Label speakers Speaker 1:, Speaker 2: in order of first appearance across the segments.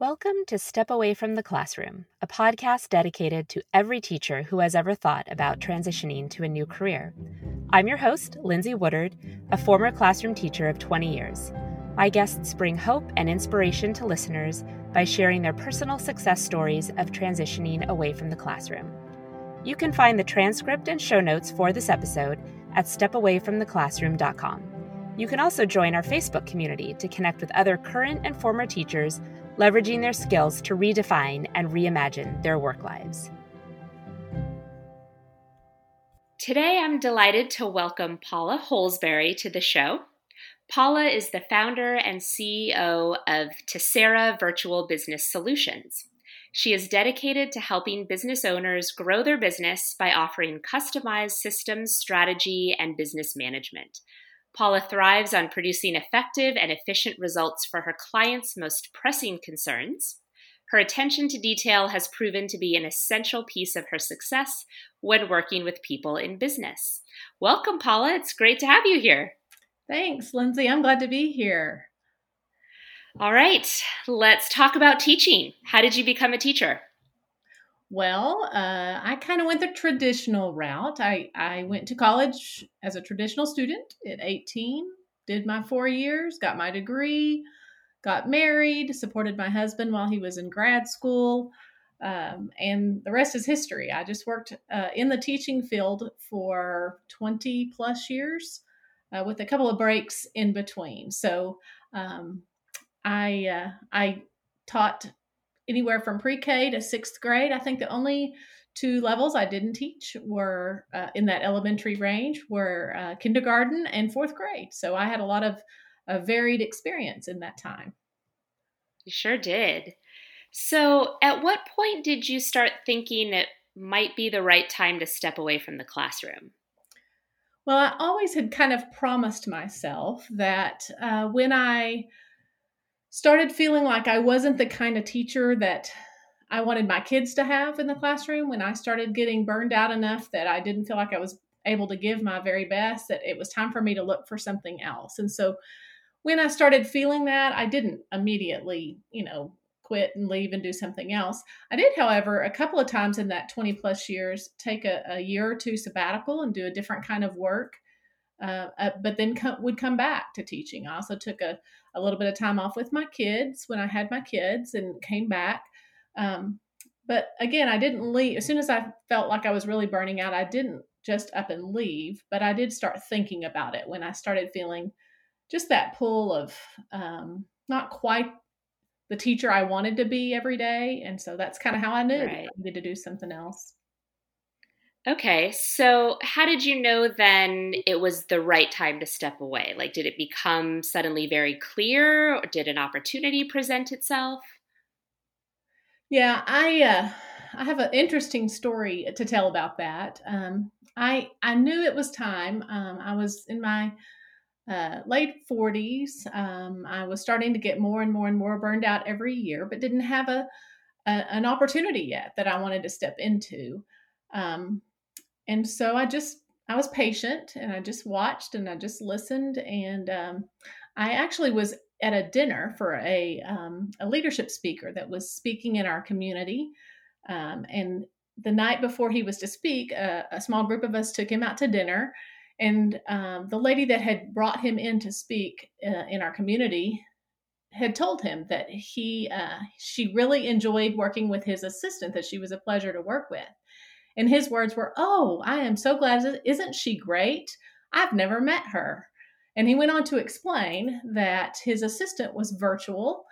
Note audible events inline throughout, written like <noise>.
Speaker 1: Welcome to Step Away from the Classroom, a podcast dedicated to every teacher who has ever thought about transitioning to a new career. I'm your host, Lindsay Woodard, a former classroom teacher of 20 years. My guests bring hope and inspiration to listeners by sharing their personal success stories of transitioning away from the classroom. You can find the transcript and show notes for this episode at stepawayfromtheclassroom.com. You can also join our Facebook community to connect with other current and former teachers leveraging their skills to redefine and reimagine their work lives. Today, I'm delighted to welcome Paula Holsberry to the show. Paula is the founder and CEO of Tessera Virtual Business Solutions. She is dedicated to helping business owners grow their business by offering customized systems, strategy, and business management. Paula thrives on producing effective and efficient results for her clients' most pressing concerns. Her attention to detail has proven to be an essential piece of her success when working with people in business. Welcome, Paula. It's great to have you here.
Speaker 2: Thanks, Lindsay. I'm glad to be here.
Speaker 1: All right, let's talk about teaching. How did you become a teacher?
Speaker 2: Well, uh, I kind of went the traditional route. I, I went to college as a traditional student at 18, did my four years, got my degree, got married, supported my husband while he was in grad school, um, and the rest is history. I just worked uh, in the teaching field for 20 plus years uh, with a couple of breaks in between. So um, I, uh, I taught anywhere from pre-K to sixth grade. I think the only two levels I didn't teach were uh, in that elementary range were uh, kindergarten and fourth grade. So I had a lot of a varied experience in that time.
Speaker 1: You sure did. So, at what point did you start thinking it might be the right time to step away from the classroom?
Speaker 2: Well, I always had kind of promised myself that uh, when I started feeling like I wasn't the kind of teacher that I wanted my kids to have in the classroom when I started getting burned out enough that I didn't feel like I was able to give my very best, that it was time for me to look for something else. And so when I started feeling that, I didn't immediately, you know, quit and leave and do something else. I did, however, a couple of times in that 20 plus years, take a, a year or two sabbatical and do a different kind of work. Uh, uh, but then would come back to teaching. I also took a, a little bit of time off with my kids when I had my kids and came back. Um, but again, I didn't leave. As soon as I felt like I was really burning out, I didn't just up and leave, but I did start thinking about it when I started feeling just that pull of um, not quite the teacher I wanted to be every day. And so that's kind of how I knew right. I needed to do something else.
Speaker 1: Okay, so how did you know then it was the right time to step away? Like, did it become suddenly very clear, or did an opportunity present itself?
Speaker 2: Yeah, I uh, I have an interesting story to tell about that. Um, I I knew it was time. Um, I was in my uh, late 40s. Um, I was starting to get more and more and more burned out every year, but didn't have a, a an opportunity yet that I wanted to step into. Um, and so I just I was patient and I just watched and I just listened. And um, I actually was at a dinner for a um, a leadership speaker that was speaking in our community. Um, and the night before he was to speak a, a, small group of us took him out to dinner. And um, the lady that had brought him in to speak uh, in our community had told him that he uh, she really enjoyed working with his assistant that she was a pleasure to work with and his words were, Oh, I am so glad. Isn't she great? I've never met her. And he went on to explain that his assistant was virtual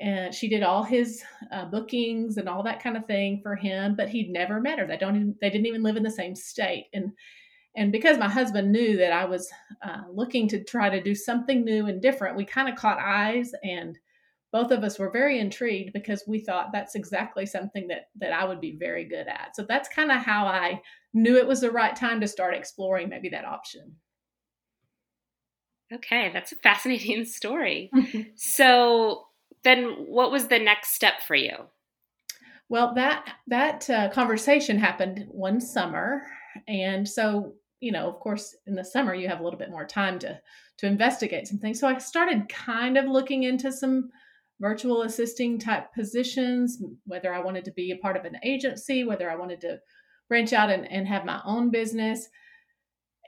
Speaker 2: and she did all his uh, bookings and all that kind of thing for him, but he'd never met her. They don't even, they didn't even live in the same state. And and because my husband knew that I was uh, looking to try to do something new and different, we kind of caught eyes and both of us were very intrigued because we thought that's exactly something that that I would be very good at. So that's kind of how I knew it was the right time to start exploring maybe that option.
Speaker 1: Okay, that's a fascinating <laughs> story. <laughs> so then what was the next step for you?
Speaker 2: Well, that that uh, conversation happened one summer and so you know, of course, in the summer you have a little bit more time to to investigate some things. So I started kind of looking into some virtual assisting type positions, whether I wanted to be a part of an agency, whether I wanted to branch out and, and have my own business.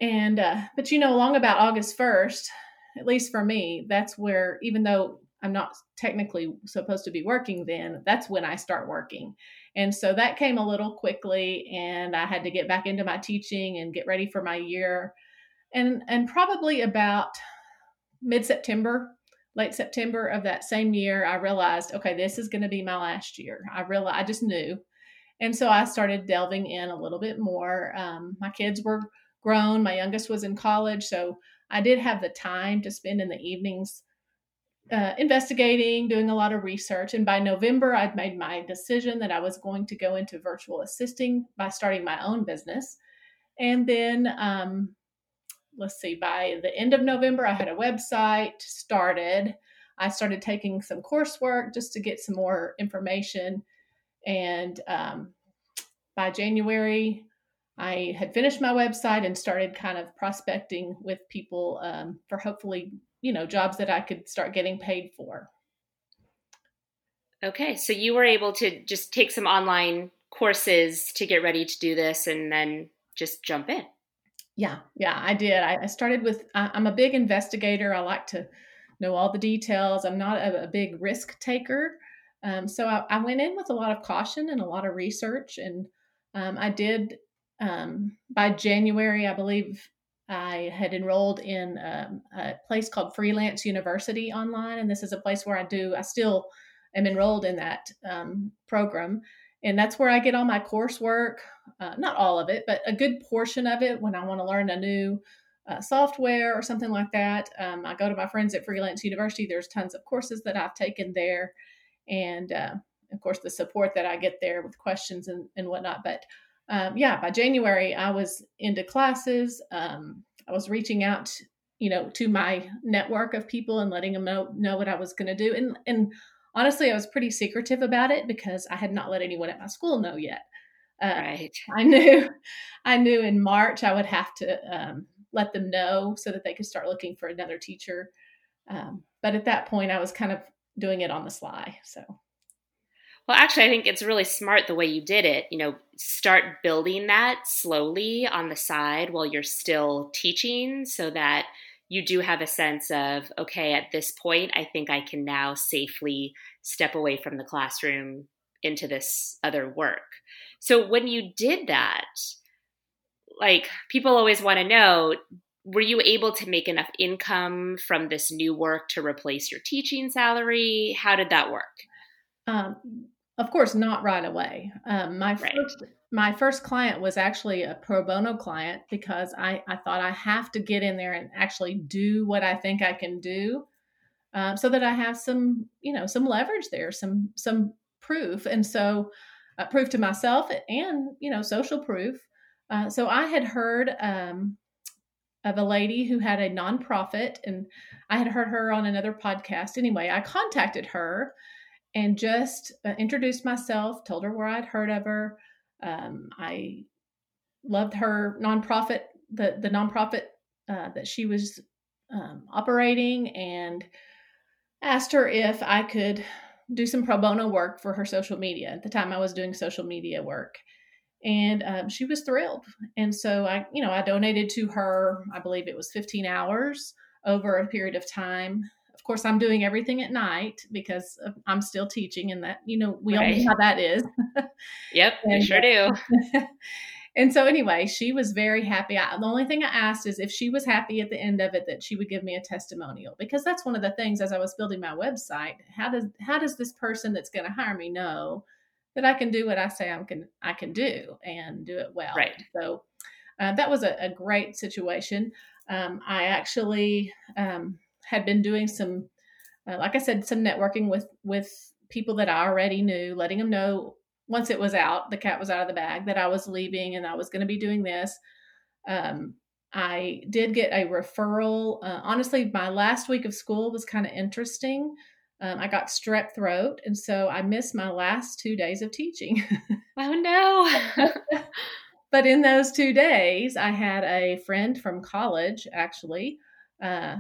Speaker 2: And, uh, but you know, along about August 1st, at least for me, that's where, even though I'm not technically supposed to be working then, that's when I start working. And so that came a little quickly, and I had to get back into my teaching and get ready for my year. And, and probably about mid September, late September of that same year, I realized, okay, this is going to be my last year. I realized, I just knew. And so I started delving in a little bit more. Um, my kids were grown, my youngest was in college. So I did have the time to spend in the evenings uh, investigating, doing a lot of research. And by November, I'd made my decision that I was going to go into virtual assisting by starting my own business. And then um, let's see, by the end of November, I had a website started. I started taking some coursework just to get some more information. And um, by January, I had finished my website and started kind of prospecting with people um, for hopefully, you know, jobs that I could start getting paid for.
Speaker 3: Okay, so you were able to just take some online courses to get ready to do this and then just jump in.
Speaker 2: Yeah, yeah, I did. I, I started with, I, am a big investigator. I like to know all the details. I'm not a, a big risk taker. Um, so I, I, went in with a lot of caution and a lot of research. And um, I did, um, by January, I believe I had enrolled in um, a place called Freelance University online. And this is a place where I do, I still am enrolled in that um, program and that's where I get all my coursework. Uh, not all of it, but a good portion of it when I want to learn a new uh, software or something like that. Um, I go to my friends at Freelance University. There's tons of courses that I've taken there, and uh, of course the support that I get there with questions and, and whatnot. But um, yeah, by January I was into classes. Um, I was reaching out, you know, to my network of people and letting them know know what I was going to do, and and honestly, I was pretty secretive about it because I had not let anyone at my school know yet.
Speaker 3: Uh, right.
Speaker 2: I knew, <laughs> I knew in March I would have to um, let them know so that they could start looking for another teacher. Um, but at that point, I was kind of doing it on the sly. So.
Speaker 3: Well, actually, I think it's really smart the way you did it. You know, start building that slowly on the side while you're still teaching so that you do have a sense of, okay, at this point, I think I can now safely step away from the classroom into this other work. So when you did that, like people always want to know, were you able to make enough income from this new work to replace your teaching salary? How did that work?
Speaker 2: Um, of course, not right away. Um, my right. first my first client was actually a pro bono client because I, I thought I have to get in there and actually do what I think I can do, um, so that I have some you know some leverage there, some some proof, and so uh, proof to myself and you know social proof. Uh, so I had heard um, of a lady who had a nonprofit, and I had heard her on another podcast. Anyway, I contacted her and just uh, introduced myself, told her where I'd heard of her. Um, I loved her nonprofit, the the nonprofit uh, that she was um, operating, and asked her if I could do some pro bono work for her social media. At the time, I was doing social media work, and um, she was thrilled. And so I, you know, I donated to her. I believe it was 15 hours over a period of time course, I'm doing everything at night because I'm still teaching, and that you know we right. all know how that is.
Speaker 3: yep, <laughs> and, sure do. <laughs>
Speaker 2: and so anyway, she was very happy. I, the only thing I asked is if she was happy at the end of it that she would give me a testimonial because that's one of the things as I was building my website. How does how does this person that's going to hire me know that I can do what I say I can I can do and do it well?
Speaker 3: Right.
Speaker 2: So uh, that was a, a great situation. Um, I actually um, had been doing some, uh, like I said, some networking with with people that I already knew, letting them know once it was out, the cat was out of the bag, that I was leaving and I was going to be doing this. Um, I did get a referral. Uh, honestly, my last week of school was kind of interesting. Um, I got strep throat, and so I missed my last two days of teaching. <laughs>
Speaker 3: oh no! <laughs>
Speaker 2: but in those two days, I had a friend from college actually uh,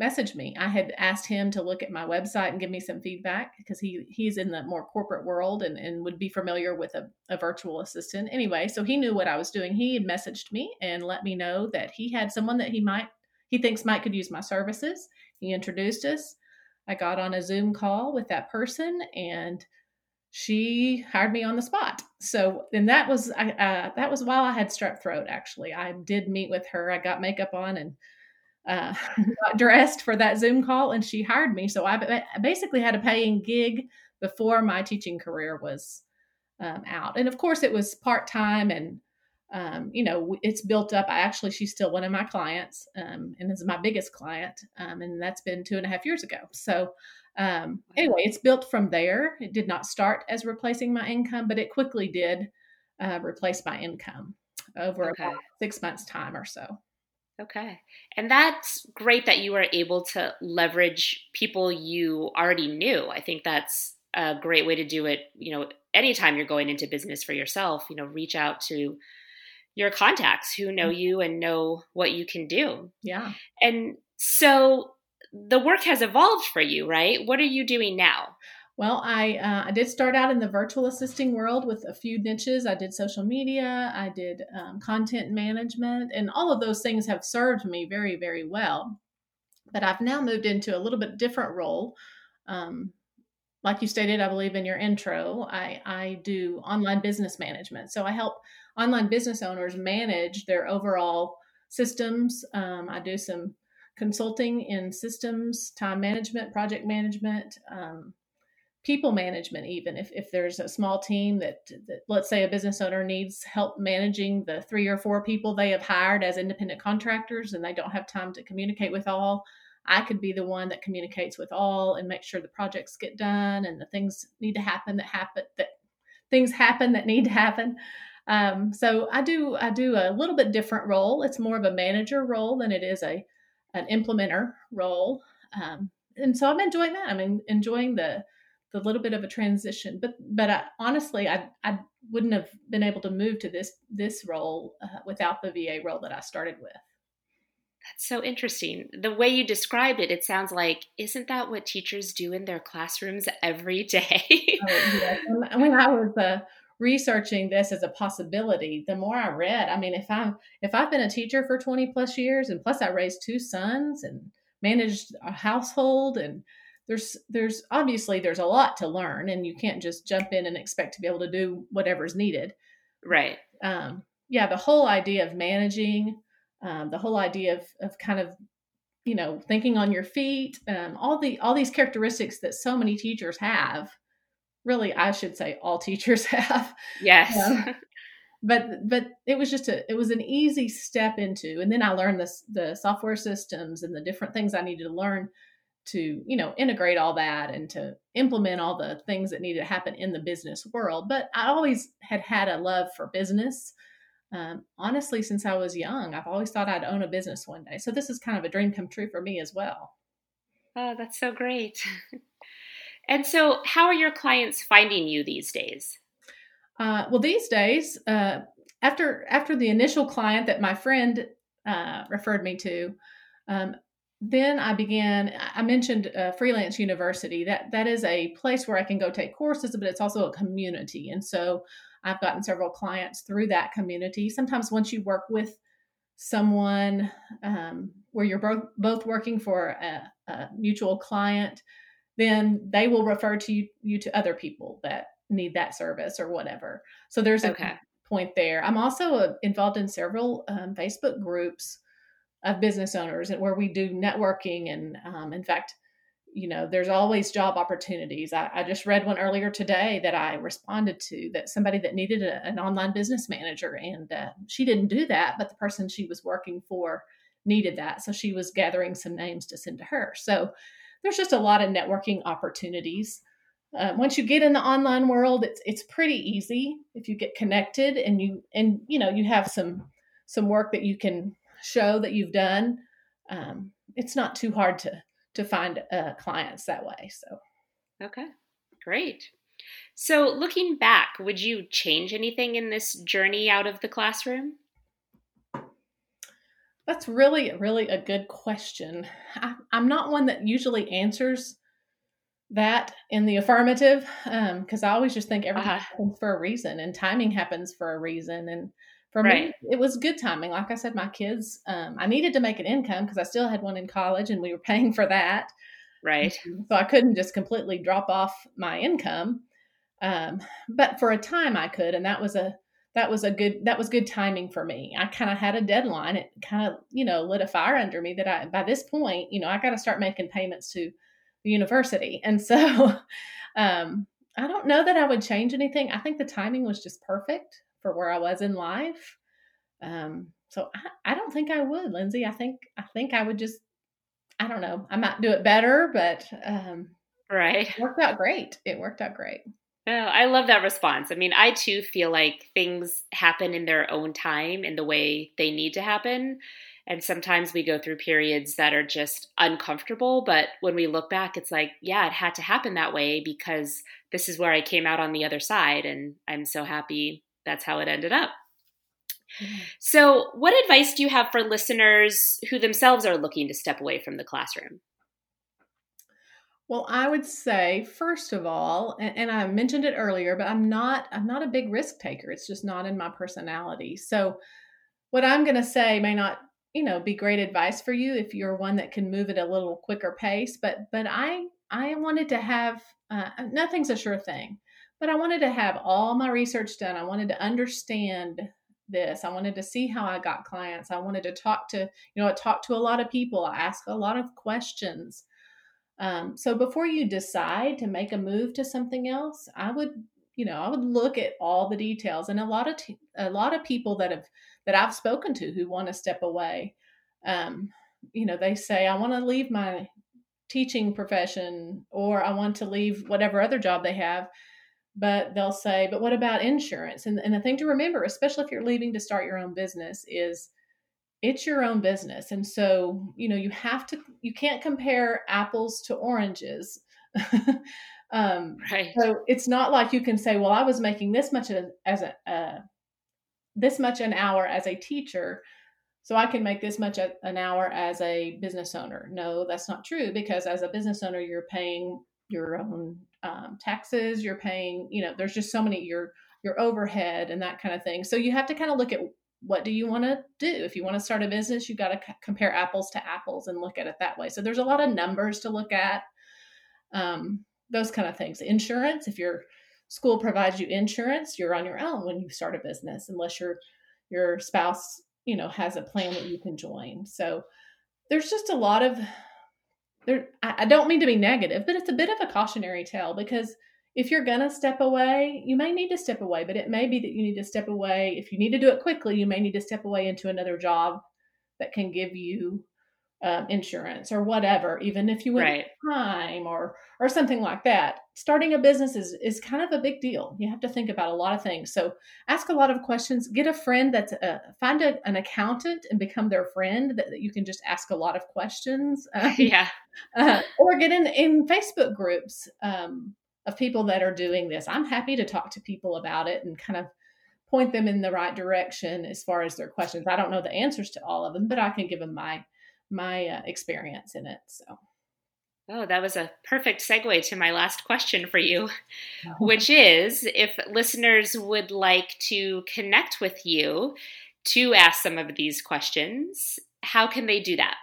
Speaker 2: messaged me. I had asked him to look at my website and give me some feedback because he he's in the more corporate world and, and would be familiar with a, a virtual assistant. Anyway, so he knew what I was doing. He had messaged me and let me know that he had someone that he might he thinks might could use my services. He introduced us. I got on a Zoom call with that person and she hired me on the spot. So, and that was uh, that was while I had strep throat. Actually, I did meet with her. I got makeup on and uh, <laughs> got dressed for that Zoom call, and she hired me. So I basically had a paying gig before my teaching career was um, out. And of course, it was part time, and um, you know, it's built up. I actually, she's still one of my clients, um, and is my biggest client, um, and that's been two and a half years ago. So um, anyway, it's built from there. It did not start as replacing my income, but it quickly did uh, replace my income over okay. about six months' time or so.
Speaker 3: Okay. And that's great that you were able to leverage people you already knew. I think that's a great way to do it. You know, anytime you're going into business for yourself, you know, reach out to your contacts who know mm-hmm. you and know what you can do.
Speaker 2: Yeah.
Speaker 3: And so the work has evolved for you, right? What are you doing now?
Speaker 2: Well, I uh, I did start out in the virtual assisting world with a few niches. I did social media, I did um, content management, and all of those things have served me very, very well. But I've now moved into a little bit different role. Um, like you stated, I believe in your intro, I, I do online business management. So I help online business owners manage their overall systems. Um, I do some consulting in systems, time management, project management, um, people management, even if, if there's a small team that, that, let's say, a business owner needs help managing the three or four people they have hired as independent contractors and they don't have time to communicate with all. I could be the one that communicates with all and make sure the projects get done and the things need to happen that happen that things happen that need to happen. Um, so I do I do a little bit different role. It's more of a manager role than it is a an implementer role. Um, and so I'm enjoying that. I'm enjoying the the little bit of a transition. But but I, honestly, I I wouldn't have been able to move to this this role uh, without the VA role that I started with.
Speaker 3: That's so interesting. The way you described it, it sounds like isn't that what teachers do in their classrooms every <laughs> day? oh.
Speaker 2: When I was uh, researching this as a possibility, the more I read, I mean, if I'm if I've been a teacher for 20 plus years and plus I raised two sons and managed a household and there's there's obviously there's a lot to learn and you can't just jump in and expect to be able to do whatever's needed.
Speaker 3: Right.
Speaker 2: Um, yeah, the whole idea of managing, um, the whole idea of of kind of you know thinking on your feet, um, all the all these characteristics that so many teachers have really I should say all <laughs> teachers have.
Speaker 3: Yes. Um, <laughs>
Speaker 2: but but it was just a it was an easy step into and then I learned this the software systems and the different things I needed to learn to you know integrate all that and to implement all the things that needed to happen in the business world. But i always had had a love for business. Um, honestly since i was young i've always thought i'd own a business one day. So this is kind of a dream come true for me as well.
Speaker 3: Oh that's so great. <laughs> And so, how are your clients finding you these days?
Speaker 2: Uh, well, these days, uh, after after the initial client that my friend uh, referred me to, um, then I began. I mentioned uh, Freelance University. That that is a place where I can go take courses, but it's also a community. And so, I've gotten several clients through that community. Sometimes once you work with someone um, where you're both both working for a, a mutual client then they will refer to you, you to other people that need that service or whatever. So there's a okay. point there. I'm also uh, involved in several um, Facebook groups of business owners and where we do networking. And um, in fact, you know, there's always job opportunities. I, I, just read one earlier today that I responded to that somebody that needed a, an online business manager, and uh, she didn't do that, but the person she was working for needed that. So she was gathering some names to send to her. So there's just a lot of networking opportunities. Uh, once you get in the online world, it's it's pretty easy if you get connected and you and you know you have some some work that you can show that you've done. Um, it's not too hard to to find uh, clients that way. So,
Speaker 3: okay, great. So, looking back, would you change anything in this journey out of the classroom?
Speaker 2: That's really, really a good question. I, am not one that usually answers that in the affirmative because um, I always just think everything uh-huh. happens for a reason and timing happens for a reason. And for right. me, it was good timing. Like I said, my kids, um, I needed to make an income because I still had one in college and we were <laughs> paying for that.
Speaker 1: Right.
Speaker 2: So I couldn't just completely drop off my income. Um, but for a time I could, and that was a that was a good that was good timing for me. I kind of had a deadline. It kind of you know lit a fire under me that I by this point you know I got to start making payments to the university, <laughs> and so um, I don't know that I would change anything. I think the timing was just perfect for where I was in life. Um, so I, I don't think I would, Lindsay. I think I think I would just I don't know. I might do it better, but um,
Speaker 1: right,
Speaker 2: it worked out great. It worked out great.
Speaker 1: Oh, I love that response. I mean, I too feel like things happen in their own time in the way they need to happen. And sometimes we go through periods that are just uncomfortable. But when we look back, it's like, yeah, it had to happen that way because this is where I came out on the other side. And I'm so happy that's how it ended up. Mm-hmm. So, what advice do you have for listeners who themselves are looking to step away from the classroom?
Speaker 2: Well, I would say first of all, and, and, I mentioned it earlier, but I'm not I'm not a big risk taker. It's just not in my personality. So what I'm going to say may not, you know, be great advice for you if you're one that can move at a little quicker pace, but but I I wanted to have uh, nothing's a sure thing, but I wanted to have all my research done. I wanted to understand this. I wanted to see how I got clients. I wanted to talk to, you know, talk to a lot of people. I ask a lot of questions. Um, so before you decide to make a move to something else, I would, you know, I would look at all the details. And a lot of t- a lot of people that have that I've spoken to who want to step away, um, you know, they say I want to leave my teaching profession or I want to leave whatever other job they have. But they'll say, but what about insurance? And, and the thing to remember, especially if you're leaving to start your own business, is it's your own business and so you know you have to you can't compare apples to oranges <laughs> um right. so it's not like you can say well i was making this much as a uh, this much an hour as a teacher so i can make this much an hour as a business owner no that's not true because as a business owner you're paying your own um, taxes you're paying you know there's just so many your your overhead and that kind of thing so you have to kind of look at what do you want to do? If you want to start a business, you've got to c- compare apples to apples and look at it that way. So there's a lot of numbers to look at, um, those kind of things. Insurance, if your school provides you insurance, you're on your own when you start a business, unless your your spouse, you know, has a plan that you can join. So there's just a lot of there. I, I don't mean to be negative, but it's a bit of a cautionary tale because if you're going to step away, you may need to step away, but it may be that you need to step away. If you need to do it quickly, you may need to step away into another job that can give you um, insurance or whatever, even if you went right. time or or something like that. Starting a business is is kind of a big deal. You have to think about a lot of things. So ask a lot of questions. Get a friend that's a, uh, find a, an accountant and become their friend that, that, you can just ask a lot of questions.
Speaker 1: Um, <laughs> <laughs> yeah.
Speaker 2: Uh, or get in in Facebook groups. Um, of people that are doing this. I'm happy to talk to people about it and kind of point them in the right direction as far as their questions. I don't know the answers to all of them, but I can give them my my uh, experience in it. So.
Speaker 1: Oh, that was a perfect segue to my last question for you, <laughs> which is if listeners would like to connect with you to ask some of these questions, how can they do that?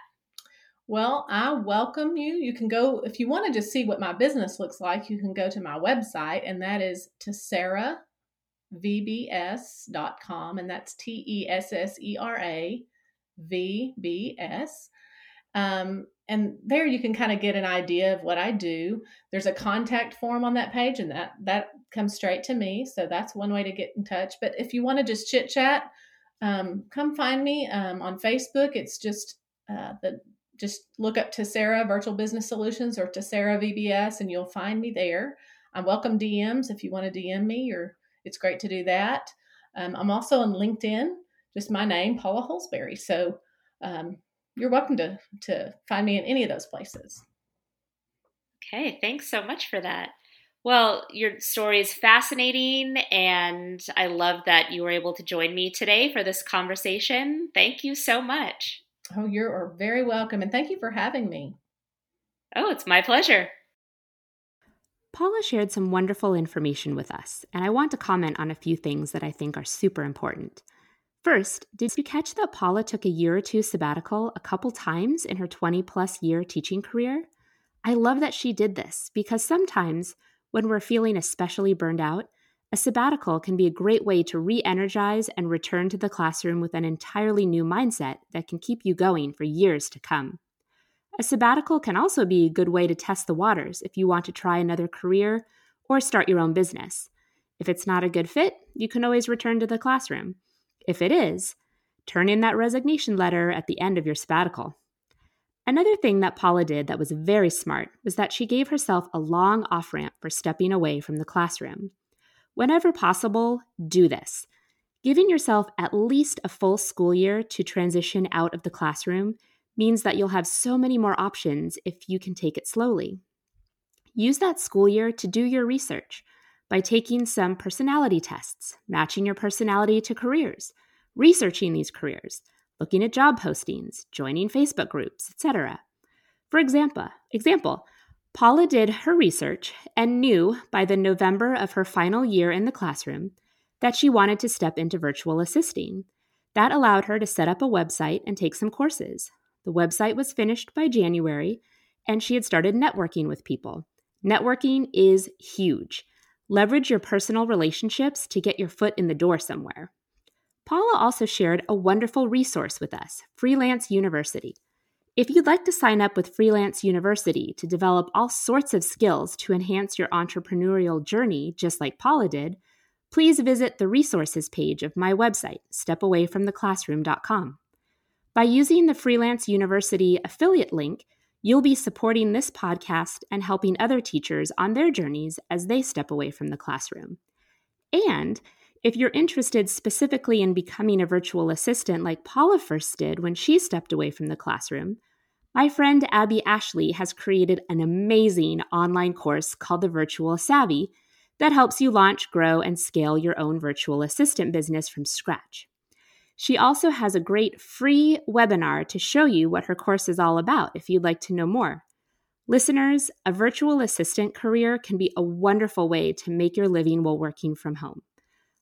Speaker 2: Well, I welcome you. You can go, if you want to just see what my business looks like, you can go to my website, and that is tesseravbs.com, and that's T E S S E R A V B S. Um, and there you can kind of get an idea of what I do. There's a contact form on that page, and that that comes straight to me. So that's one way to get in touch. But if you want to just chit chat, um, come find me um, on Facebook. It's just uh, the just look up Tessera Virtual Business Solutions or Tessera VBS and you'll find me there. I welcome DMs if you want to DM me, or it's great to do that. Um, I'm also on LinkedIn, just my name, Paula Holsberry. So um, you're welcome to to find me in any of those places.
Speaker 1: Okay, thanks so much for that. Well, your story is fascinating, and I love that you were able to join me today for this conversation. Thank you so much.
Speaker 2: Oh, you're very welcome. And thank you for having me.
Speaker 3: Oh, it's my pleasure.
Speaker 1: Paula shared some wonderful information with us, and I want to comment on a few things that I think are super important. First, did you catch that Paula took a year or two sabbatical a couple times in her 20 plus year teaching career? I love that she did this because sometimes when we're feeling especially burned out, a sabbatical can be a great way to re energize and return to the classroom with an entirely new mindset that can keep you going for years to come. A sabbatical can also be a good way to test the waters if you want to try another career or start your own business. If it's not a good fit, you can always return to the classroom. If it is, turn in that resignation letter at the end of your sabbatical. Another thing that Paula did that was very smart was that she gave herself a long off ramp for stepping away from the classroom. Whenever possible, do this. Giving yourself at least a full school year to transition out of the classroom means that you'll have so many more options if you can take it slowly. Use that school year to do your research by taking some personality tests, matching your personality to careers, researching these careers, looking at job postings, joining Facebook groups, etc. For example, example, Paula did her research and knew by the November of her final year in the classroom that she wanted to step into virtual assisting. That allowed her to set up a website and take some courses. The website was finished by January, and she had started networking with people. Networking is huge. Leverage your personal relationships to get your foot in the door somewhere. Paula also shared a wonderful resource with us Freelance University. If you'd like to sign up with Freelance University to develop all sorts of skills to enhance your entrepreneurial journey, just like Paula did, please visit the resources page of my website, stepawayfromtheclassroom.com. By using the Freelance University affiliate link, you'll be supporting this podcast and helping other teachers on their journeys as they step away from the classroom. And if you're interested specifically in becoming a virtual assistant like Paula first did when she stepped away from the classroom, my friend Abby Ashley has created an amazing online course called the Virtual Savvy that helps you launch, grow, and scale your own virtual assistant business from scratch. She also has a great free webinar to show you what her course is all about if you'd like to know more. Listeners, a virtual assistant career can be a wonderful way to make your living while working from home.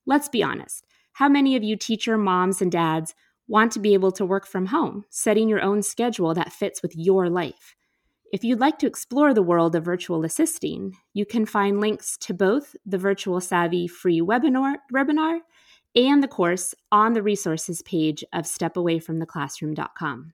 Speaker 1: Let's be honest. How many of you teacher moms and dads want to be able to work from home, setting your own schedule that fits with your life? If you'd like to explore the world of virtual assisting, you can find links to both the Virtual Savvy free webinar, webinar and the course on the resources page of stepawayfromtheclassroom.com.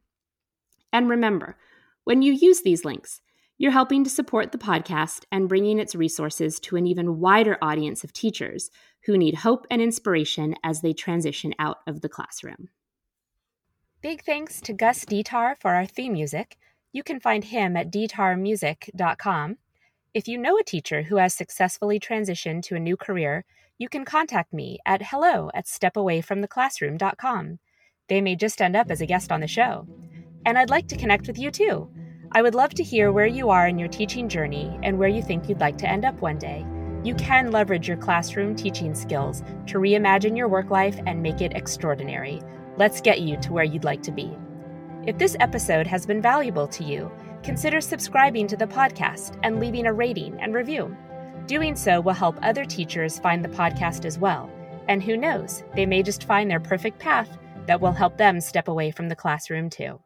Speaker 1: And remember, when you use these links, you're helping to support the podcast and bringing its resources to an even wider audience of teachers who need hope and inspiration as they transition out of the classroom. Big thanks to Gus Detar for our theme music. You can find him at detarmusic.com. If you know a teacher who has successfully transitioned to a new career, you can contact me at hello at stepawayfromtheclassroom.com. They may just end up as a guest on the show. And I'd like to connect with you too. I would love to hear where you are in your teaching journey and where you think you'd like to end up one day. You can leverage your classroom teaching skills to reimagine your work life and make it extraordinary. Let's get you to where you'd like to be. If this episode has been valuable to you, consider subscribing to the podcast and leaving a rating and review. Doing so will help other teachers find the podcast as well. And who knows, they may just find their perfect path that will help them step away from the classroom too.